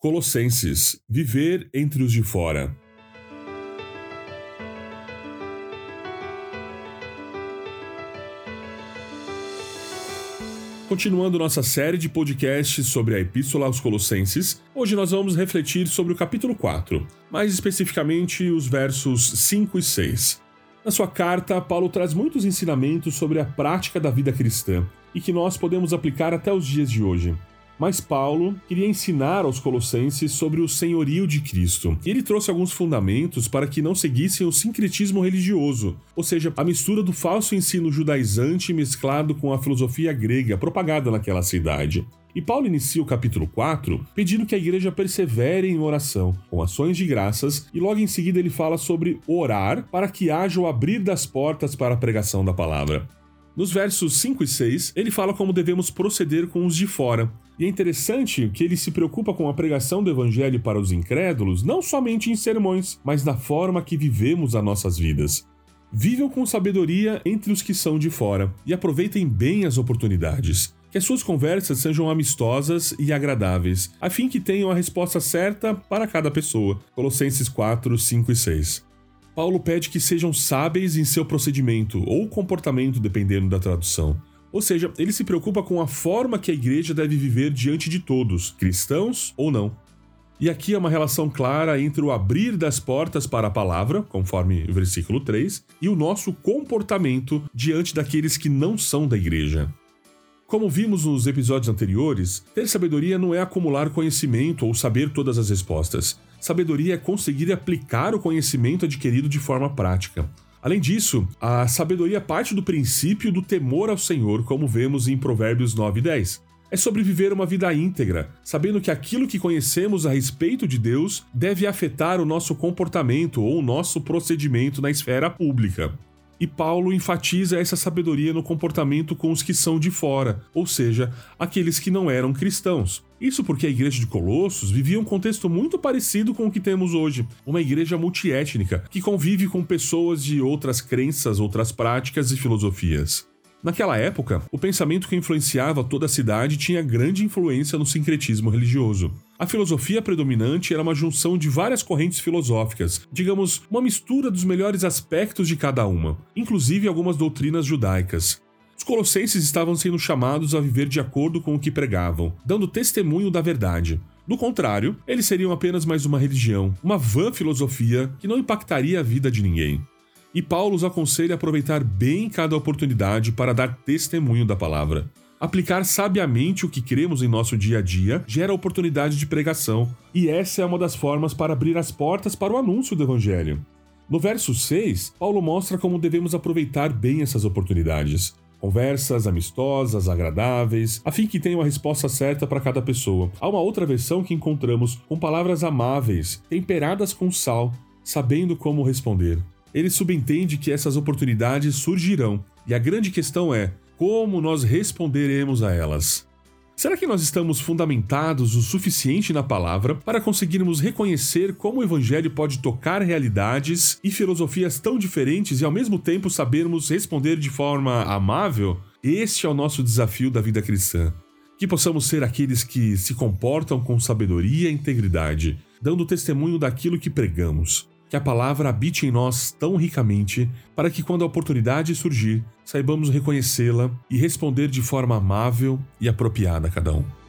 Colossenses Viver entre os de fora. Continuando nossa série de podcasts sobre a Epístola aos Colossenses, hoje nós vamos refletir sobre o capítulo 4, mais especificamente os versos 5 e 6. Na sua carta, Paulo traz muitos ensinamentos sobre a prática da vida cristã e que nós podemos aplicar até os dias de hoje. Mas Paulo queria ensinar aos colossenses sobre o senhorio de Cristo. E ele trouxe alguns fundamentos para que não seguissem o sincretismo religioso, ou seja, a mistura do falso ensino judaizante mesclado com a filosofia grega propagada naquela cidade. E Paulo inicia o capítulo 4 pedindo que a igreja persevere em oração, com ações de graças, e logo em seguida ele fala sobre orar para que haja o abrir das portas para a pregação da palavra. Nos versos 5 e 6, ele fala como devemos proceder com os de fora. E é interessante que ele se preocupa com a pregação do evangelho para os incrédulos, não somente em sermões, mas na forma que vivemos as nossas vidas. Vivam com sabedoria entre os que são de fora e aproveitem bem as oportunidades. Que as suas conversas sejam amistosas e agradáveis, a fim que tenham a resposta certa para cada pessoa. Colossenses 4, 5 e 6. Paulo pede que sejam sábeis em seu procedimento ou comportamento, dependendo da tradução. Ou seja, ele se preocupa com a forma que a igreja deve viver diante de todos, cristãos ou não. E aqui é uma relação clara entre o abrir das portas para a palavra, conforme o versículo 3, e o nosso comportamento diante daqueles que não são da igreja. Como vimos nos episódios anteriores, ter sabedoria não é acumular conhecimento ou saber todas as respostas. Sabedoria é conseguir aplicar o conhecimento adquirido de forma prática. Além disso, a sabedoria parte do princípio do temor ao Senhor, como vemos em Provérbios 9 e 10. É sobre viver uma vida íntegra, sabendo que aquilo que conhecemos a respeito de Deus deve afetar o nosso comportamento ou o nosso procedimento na esfera pública. E Paulo enfatiza essa sabedoria no comportamento com os que são de fora, ou seja, aqueles que não eram cristãos. Isso porque a igreja de Colossos vivia um contexto muito parecido com o que temos hoje, uma igreja multiétnica que convive com pessoas de outras crenças, outras práticas e filosofias. Naquela época, o pensamento que influenciava toda a cidade tinha grande influência no sincretismo religioso. A filosofia predominante era uma junção de várias correntes filosóficas, digamos, uma mistura dos melhores aspectos de cada uma, inclusive algumas doutrinas judaicas. Os colossenses estavam sendo chamados a viver de acordo com o que pregavam, dando testemunho da verdade. Do contrário, eles seriam apenas mais uma religião, uma vã filosofia que não impactaria a vida de ninguém. E Paulo os aconselha a aproveitar bem cada oportunidade para dar testemunho da palavra. Aplicar sabiamente o que cremos em nosso dia a dia gera oportunidade de pregação, e essa é uma das formas para abrir as portas para o anúncio do Evangelho. No verso 6, Paulo mostra como devemos aproveitar bem essas oportunidades. Conversas amistosas, agradáveis, a fim que tenham a resposta certa para cada pessoa. Há uma outra versão que encontramos com palavras amáveis, temperadas com sal, sabendo como responder. Ele subentende que essas oportunidades surgirão, e a grande questão é como nós responderemos a elas. Será que nós estamos fundamentados o suficiente na palavra para conseguirmos reconhecer como o Evangelho pode tocar realidades e filosofias tão diferentes e ao mesmo tempo sabermos responder de forma amável? Este é o nosso desafio da vida cristã. Que possamos ser aqueles que se comportam com sabedoria e integridade, dando testemunho daquilo que pregamos que a palavra habite em nós tão ricamente, para que quando a oportunidade surgir, saibamos reconhecê-la e responder de forma amável e apropriada a cada um.